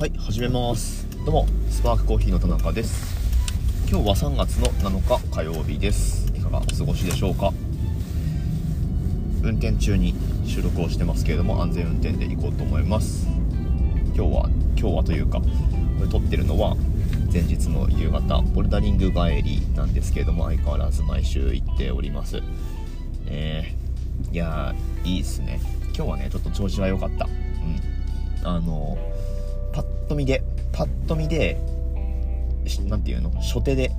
はい始めます。どうもスパークコーヒーの田中です。今日は3月の7日火曜日です。いかがお過ごしでしょうか？運転中に収録をしてますけれども安全運転で行こうと思います。今日は今日はというかこれ撮ってるのは前日の夕方ボルダリング帰りなんですけれども相変わらず毎週行っております。えー、いやーいいっすね。今日はねちょっと調子は良かった。うん。あのパッと見でパッと見で何て言うの？初手で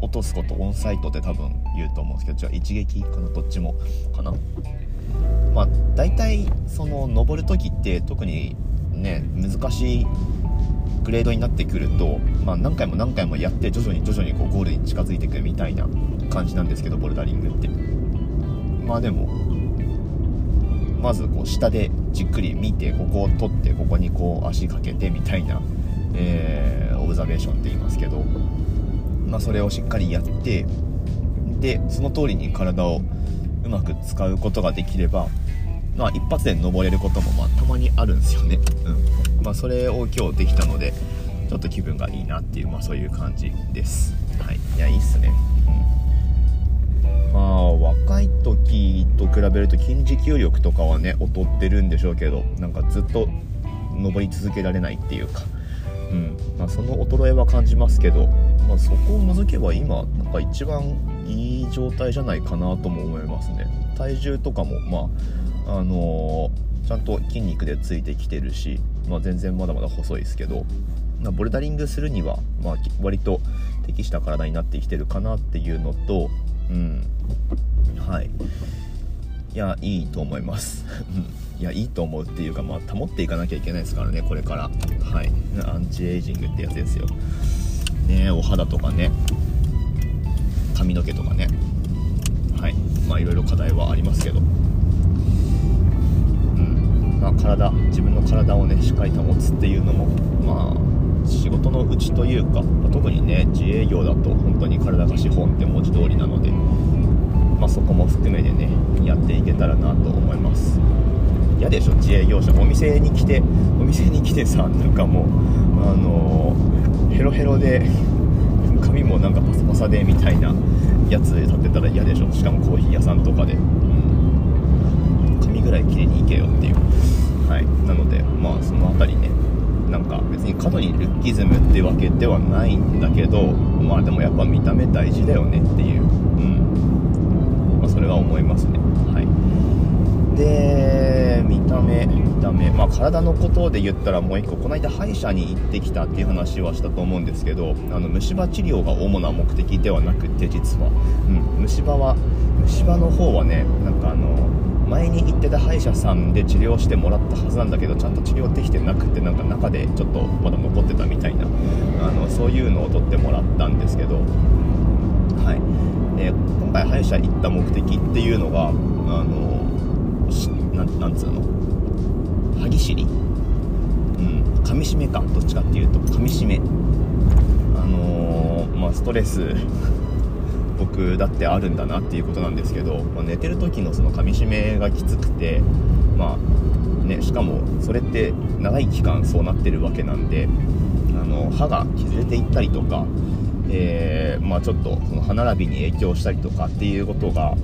落とすことオンサイトって多分言うと思うんですけどじゃあ一撃かな？どっちもかな？まあ大体その登る時って特にね難しいグレードになってくると、まあ、何回も何回もやって徐々に徐々にこうゴールに近づいていくみたいな感じなんですけどボルダリングって。まあでもまずこう下でじっくり見てここを取ってここにこう足かけてみたいな、えー、オブザベーションって言いますけど、まあ、それをしっかりやってでその通りに体をうまく使うことができれば、まあ、一発で登れることもまあたまにあるんですよね、うん。まあ、それを今日できたのでちょっと気分がいいなっていう、まあ、そういう感じです。べると筋持久力とかはね劣ってるんでしょうけどなんかずっと登り続けられないっていうか、うん。まあ、その衰えは感じますけど、まあ、そこを除けば今なんか一番いい状態じゃないかなとも思いますね。体重とかもまああのー、ちゃんと筋肉でついてきてるし、まあ、全然まだまだ細いですけど、まあ、ボルダリングするには、まあ、割と適した体になってきてるかなっていうのとうん。はい。いやいいと思います。いやいいと思うっていうかまあ保っていかなきゃいけないですからねこれから。はい。アンチエイジングってやつですよ。ねお肌とかね。髪の毛とかね。はい。まあいろいろ課題はありますけど。うん。まあ体自分の体をねしっかり保つっていうのもまあ仕事のうちというか、まあ、特にね自営業だと本当に体が資本って文字通りなのでまあ、そこも含めてねやっていけたらなと思います。嫌でしょ自営業者。お店に来てお店に来てさなんかもうあのー、ヘロヘロで髪もなんかパサパサでみたいなやつで立ってたら嫌でしょ。しかもコーヒー屋さんとかで、うん、髪ぐらい綺麗にいけよっていう。はい。なのでまあその辺りねなんか別に過度にルッキズムってわけではないんだけどまあでもやっぱ見た目大事だよねっていう、それは思いますね。はい。で見た目見た目。まあ体のことで言ったらもう一個この間歯医者に行ってきたっていう話はしたと思うんですけどあの虫歯治療が主な目的ではなくて実は、うん、虫歯は虫歯の方はねなんかあの前に行ってた歯医者さんで治療してもらったはずなんだけどちゃんと治療できてなくてなんか中でちょっとまだ残ってたみたいなあのそういうのを取ってもらったんですけどはいえー、今回歯医者行った目的っていうのがあのなんつうの？歯ぎしり？うん噛みしめかどっちかっていうと噛みしめ。あのー、まあストレス 僕だってあるんだなっていうことなんですけど、まあ、寝てる時のその噛みしめがきつくてまあねしかもそれって長い期間そうなってるわけなんであの歯が削れていったりとかえー、まあ、ちょっとその歯並びに影響したりとかっていうことが、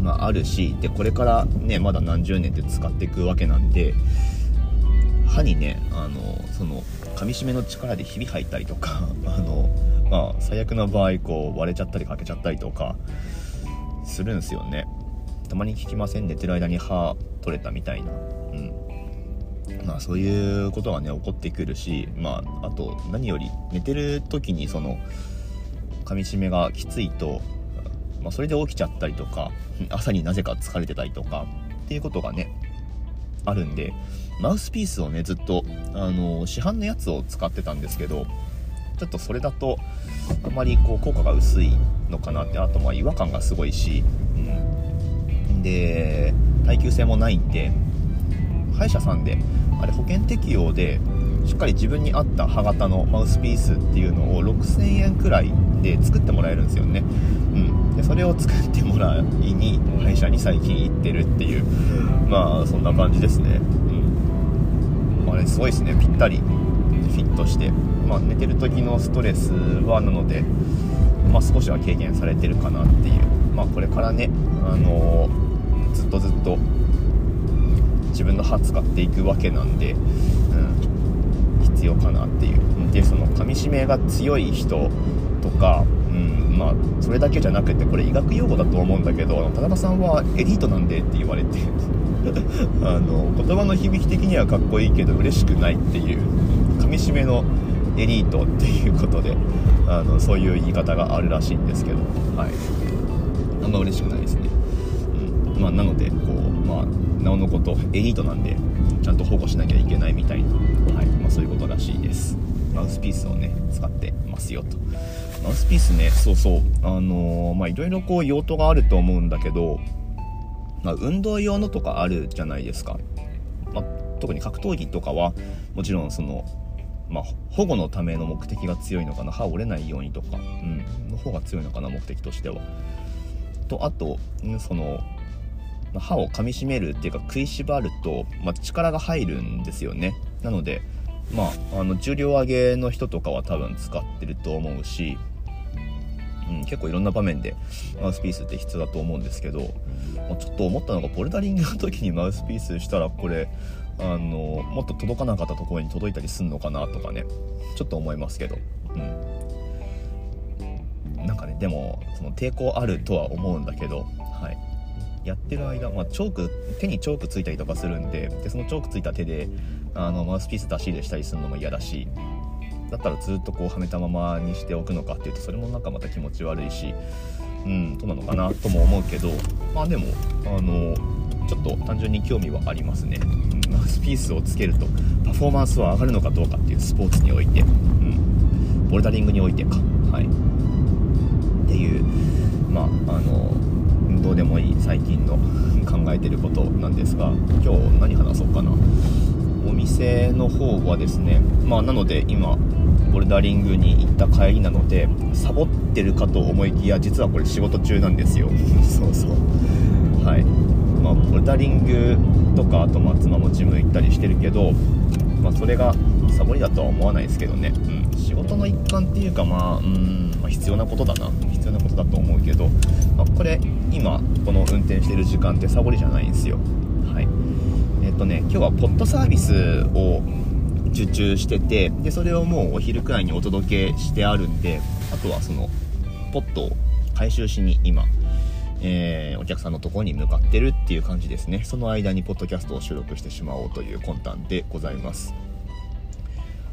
まあ、あるしでこれからねまだ何十年って使っていくわけなんで歯にねあのその噛みしめの力でひび入ったりとか あの、まあ、最悪の場合こう割れちゃったり欠けちゃったりとかするんですよね。たまに聞きません？寝てる間に歯取れたみたいな。うん。まあそういうことがね起こってくるしまああと何より寝てる時にその噛みしめがきついと、まあ、それで起きちゃったりとか朝になぜか疲れてたりとかっていうことがねあるんでマウスピースをねずっとあの市販のやつを使ってたんですけどちょっとそれだとあまりこう効果が薄いのかなってあとまあ違和感がすごいし、うん、で耐久性もないんで歯医者さんであれ保険適用でしっかり自分に合った歯型のマウスピースっていうのを6000円くらいで作ってもらえるんですよね、うん、でそれを作ってもらいに歯医者に最近行ってるっていう。まあそんな感じですね、うん。あれすごいですね。ぴったり。フィットして、まあ、寝てる時のストレスはなので、まあ、少しは軽減されてるかなっていう、まあ、これからね、あのー、ずっとずっと自分の歯使っていくわけなんで、うん、必要かなっていう。でその噛みしめが強い人とか、うんまあ、それだけじゃなくてこれ医学用語だと思うんだけど田中さんはエリートなんでって言われて あの言葉の響き的にはかっこいいけど嬉しくないっていう噛みしめのエリートっていうことであのそういう言い方があるらしいんですけど、はい、あんま嬉しくないですね、まあ、なのでこう、まあ、なおのことエリートなんでちゃんと保護しなきゃいけないみたいな、はい。まあ、そういうことらしいです。マウスピースをね使ってますよと。マウスピースねそうそうあのー、まあいろいろこう用途があると思うんだけどまあ、運動用のとかあるじゃないですか、まあ、特に格闘技とかはもちろんその、まあ、保護のための目的が強いのかな。歯折れないようにとか、うん、の方が強いのかな目的としては。とあとその歯を噛みしめるっていうか食いしばると、まあ、力が入るんですよね。なのでまああの重量上げの人とかは多分使ってると思うしうん、結構いろんな場面でマウスピースって必要だと思うんですけど、まちょっと思ったのがボルダリングの時にマウスピースしたらこれあのもっと届かなかったところに届いたりすんのかなとかね。ちょっと思いますけど、うん、なんかねでもその抵抗あるとは思うんだけど、はい、やってる間、まあ、チョーク手にチョークついたりとかするんででそのチョークついた手であのマウスピース出し入れしたりするのも嫌だしだったらずっとこうはめたままにしておくのかっていうとそれもなんかまた気持ち悪いしうんどうなのかなとも思うけどまあでもあのちょっと単純に興味はありますね。うんマウスピースをつけるとパフォーマンスは上がるのかどうかっていうスポーツにおいて、うん、ボルダリングにおいてか。はい。い最近の考えてることなんですが今日何話そうかな。お店の方はですねまあなので今ボルダリングに行った帰りなのでサボってるかと思いきや実はこれ仕事中なんですよ。そうそう。はい。まあボルダリングとかあとまあ妻もジム行ったりしてるけどまあそれがサボりだとは思わないですけどね、うん、仕事の一環っていうかまあうん、まあ、必要なことだな。必要なことだと思うけど、まあ、これ今この運転してる時間ってサボりじゃないんですよ。はい。えっとね今日はポットサービスを受注しててでそれをもうお昼くらいにお届けしてあるんであとはそのポットを回収しに今、えー、お客さんのところに向かってるっていう感じですね。その間にポッドキャストを収録してしまおうという魂胆でございます。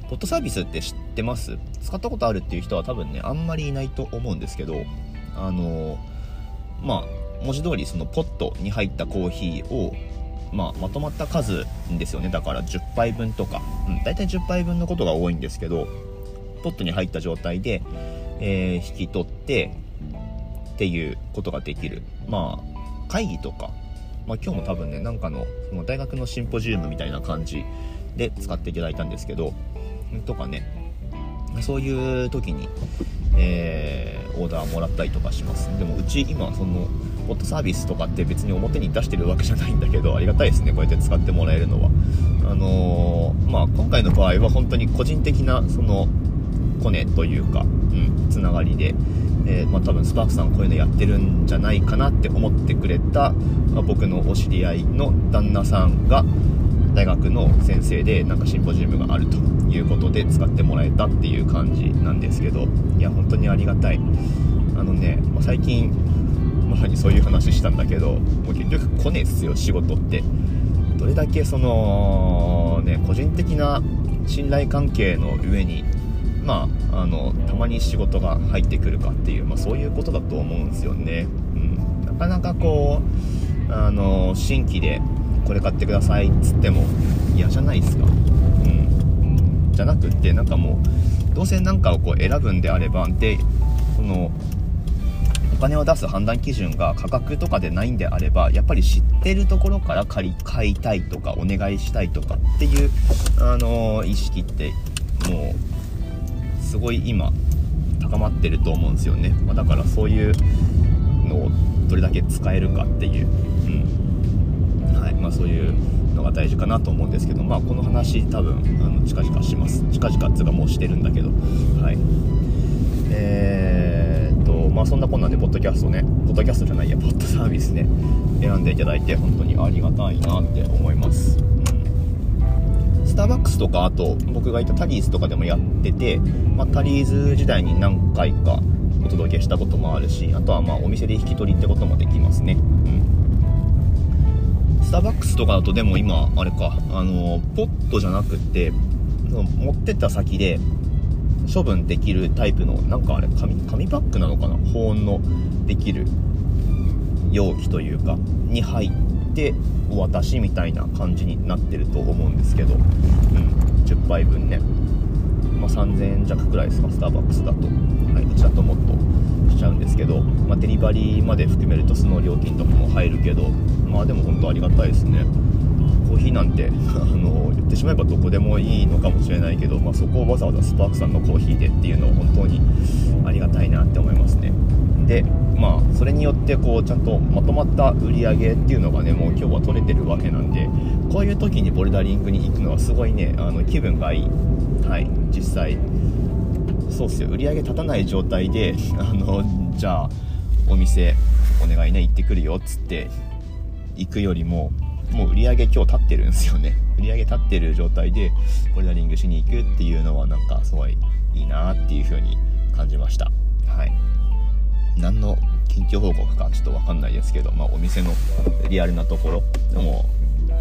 ポットサービスって知ってます？使ったことあるっていう人は多分ねあんまりいないと思うんですけどあのまあ文字通りそのポットに入ったコーヒーをまあ、まとまった数ですよね。だから10杯分とか、うん、大体10杯分のことが多いんですけどポットに入った状態で、えー、引き取ってっていうことができる。まあ会議とか、まあ、今日も多分ねなんかのその大学のシンポジウムみたいな感じで使っていただいたんですけどとかね。そういう時に、えー、オーダーもらったりとかします。でもうち今そのポットサービスとかって別に表に出してるわけじゃないんだけどありがたいですね。こうやって使ってもらえるのは。あのー、まあ今回の場合は本当に個人的なそのコネというか、うん、つながりで、えー、まあ、多分スパークさんこういうのやってるんじゃないかなって思ってくれた、まあ、僕のお知り合いの旦那さんが大学の先生でなんかシンポジウムがあるということで使ってもらえたっていう感じなんですけどいや本当にありがたい。あのね、まあ、最近まさにそういう話したんだけどもう結局来ねえっすよ仕事って。どれだけそのね個人的な信頼関係の上にまああのたまに仕事が入ってくるかっていう、まあ、そういうことだと思うんですよね、うん、なかなかこうあの新規でこれ買ってくださいっつっても嫌じゃないですか。うん。じゃなくってなんかもうどうせ何かをこう選ぶんであればでそのお金を出す判断基準が価格とかでないんであればやっぱり知ってるところから借り買いたいとかお願いしたいとかっていう、あのー、意識ってもうすごい今高まってると思うんですよね、まあ、だからそういうのをどれだけ使えるかっていう、まあ、そういうのが大事かなと思うんですけどまあこの話多分あの近々します。近々っつうかもうしてるんだけど。はい。えー、っとまあそんなこんなんでポッドキャストね。ポッドキャストじゃないやポッドサービスね。選んでいただいて本当にありがたいなって思います。スターバックスとかあと僕がいたタリーズとかでもやってて、まあ、タリーズ時代に何回かお届けしたこともあるしあとはまあお店で引き取りってこともできますね。スターバックスとかだとでも今あれかあのポットじゃなくて持ってった先で処分できるタイプのなんかあれ紙紙パックなのかな？保温のできる容器というかに入ってお渡しみたいな感じになってると思うんですけど、うん、10杯分ね、まあ、3000円弱くらいですかスターバックスだと、はい、うちだともっとしちゃうんですけど、まあ、デリバリーまで含めるとその料金とかも入るけどまあでも本当ありがたいですね。コーヒーなんて あの言ってしまえばどこでもいいのかもしれないけど、まあ、そこをわざわざスパークさんのコーヒーでっていうのは本当にありがたいなって思いますね。でまあそれによってこうちゃんとまとまった売り上げっていうのがねもう今日は取れてるわけなんでこういう時にボルダリングに行くのはすごいねあの気分がいい。はい実際。そうっすよ。売り上げ立たない状態で あのじゃあお店お願いね行ってくるよっつって行くよりももう売り上げ今日立ってるんですよね。売り上げ立ってる状態でボルダリングしに行くっていうのはなんかすごいいいなっていう風に感じました。はい。何の近況報告かちょっと分かんないですけど、まあ、お店のリアルなところ。でも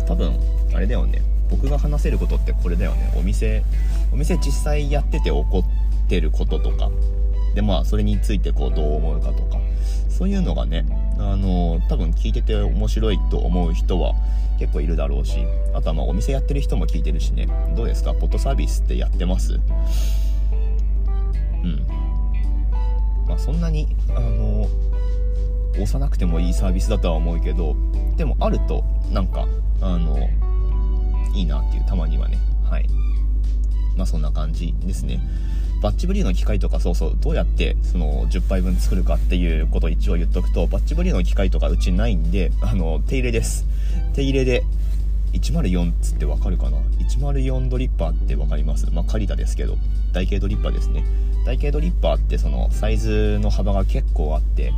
多分あれだよね。僕が話せることってこれだよね。お店お店実際やってて起こてることとか。でまあそれについてこうどう思うかとか。そういうのがねあの多分聞いてて面白いと思う人は結構いるだろうしあとはまあお店やってる人も聞いてるしね。どうですか？ポットサービスってやってます？うん。まあそんなにあの押さなくてもいいサービスだとは思うけどでもあるとなんかあのいいなっていうたまにはね。はい。まあそんな感じですね。バッチブリーの機械とかそうそうどうやってその10杯分作るかっていうことを一応言っとくとバッチブリーの機械とかうちないんであの手入れです。手入れで104っつってわかるかな？104ドリッパーって分かります？まあカリダですけど台形ドリッパーですね。台形ドリッパーってそのサイズの幅が結構あって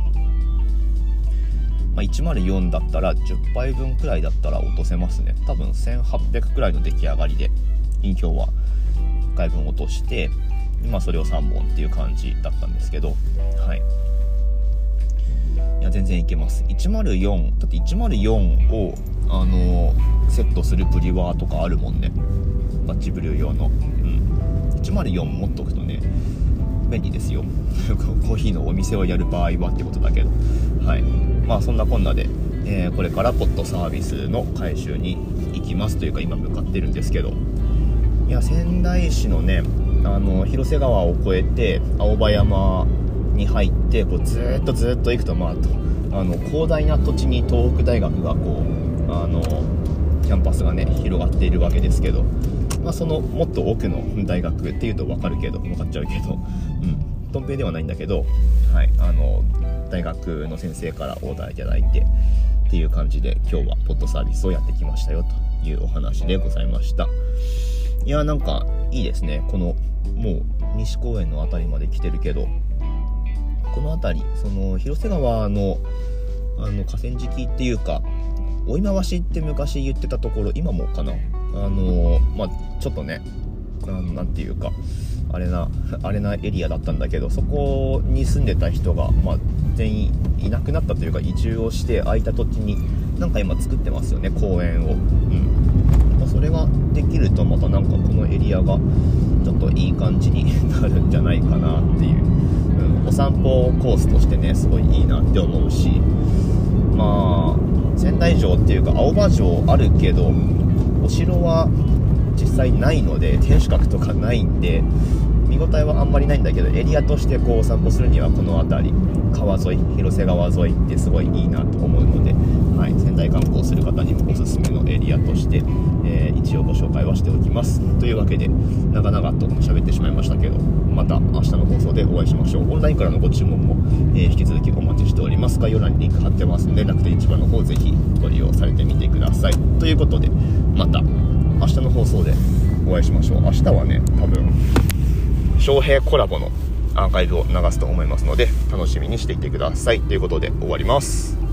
まあ、104だったら10杯分くらいだったら落とせますね。多分1800くらいの出来上がりで飲氷は1回分落としてまあそれを3本っていう感じだったんですけどはい。いや全然いけます。104だって104をあのセットするブリワーとかあるもんね。バッチブリュー用の。うん。104持っとくとね便利ですよ。コーヒーのお店をやる場合はってことだけど。はい。まあそんなこんなで、えー、これからポットサービスの回収に行きますというか今向かってるんですけどいや仙台市のねあの広瀬川を越えて青葉山に入ってこうずっとずっと行くとまああの広大な土地に東北大学がこうあのキャンパスがね広がっているわけですけど、まあ、そのもっと奥の大学っていうと分かるけど分かっちゃうけどうん。とん平ではないんだけど、はい、あの大学の先生からオーダーいただいてっていう感じで今日はポッドサービスをやってきましたよというお話でございました。いやなんかいいですね。このもう西公園の辺りまで来てるけど。この辺りその広瀬川のあの河川敷っていうか追い回しって昔言ってたところ今もかな。あのまあちょっとね何て言うかあれなあれなエリアだったんだけどそこに住んでた人が、まあ、全員いなくなったというか移住をして空いた土地になんか今作ってますよね公園を、うん、れができるとまたなんかこのエリアがちょっといい感じになるんじゃないかなっていう、うん、お散歩コースとしてねすごいいいなって思うし。まあ仙台城っていうか青葉城あるけどお城は実際ないので天守閣とかないんで見応えはあんまりないんだけどエリアとしてこうお散歩するにはこの辺り川沿い広瀬川沿いってすごいいいなと思うので、はい、仙台観光する方にもおすすめのエリアとして、えー、一応ご紹介はしておきます。というわけで長々と喋ってしまいましたけどまた明日の放送でお会いしましょう。オンラインからのご注文も、えー、引き続きお待ちしております。概要欄にリンク貼ってますので楽天市場の方ぜひご利用されてみてください。ということでまた明日の放送でお会いしましょう。明日はね多分翔平コラボのアーカイブを流すと思いますので楽しみにしていてください。ということで終わります。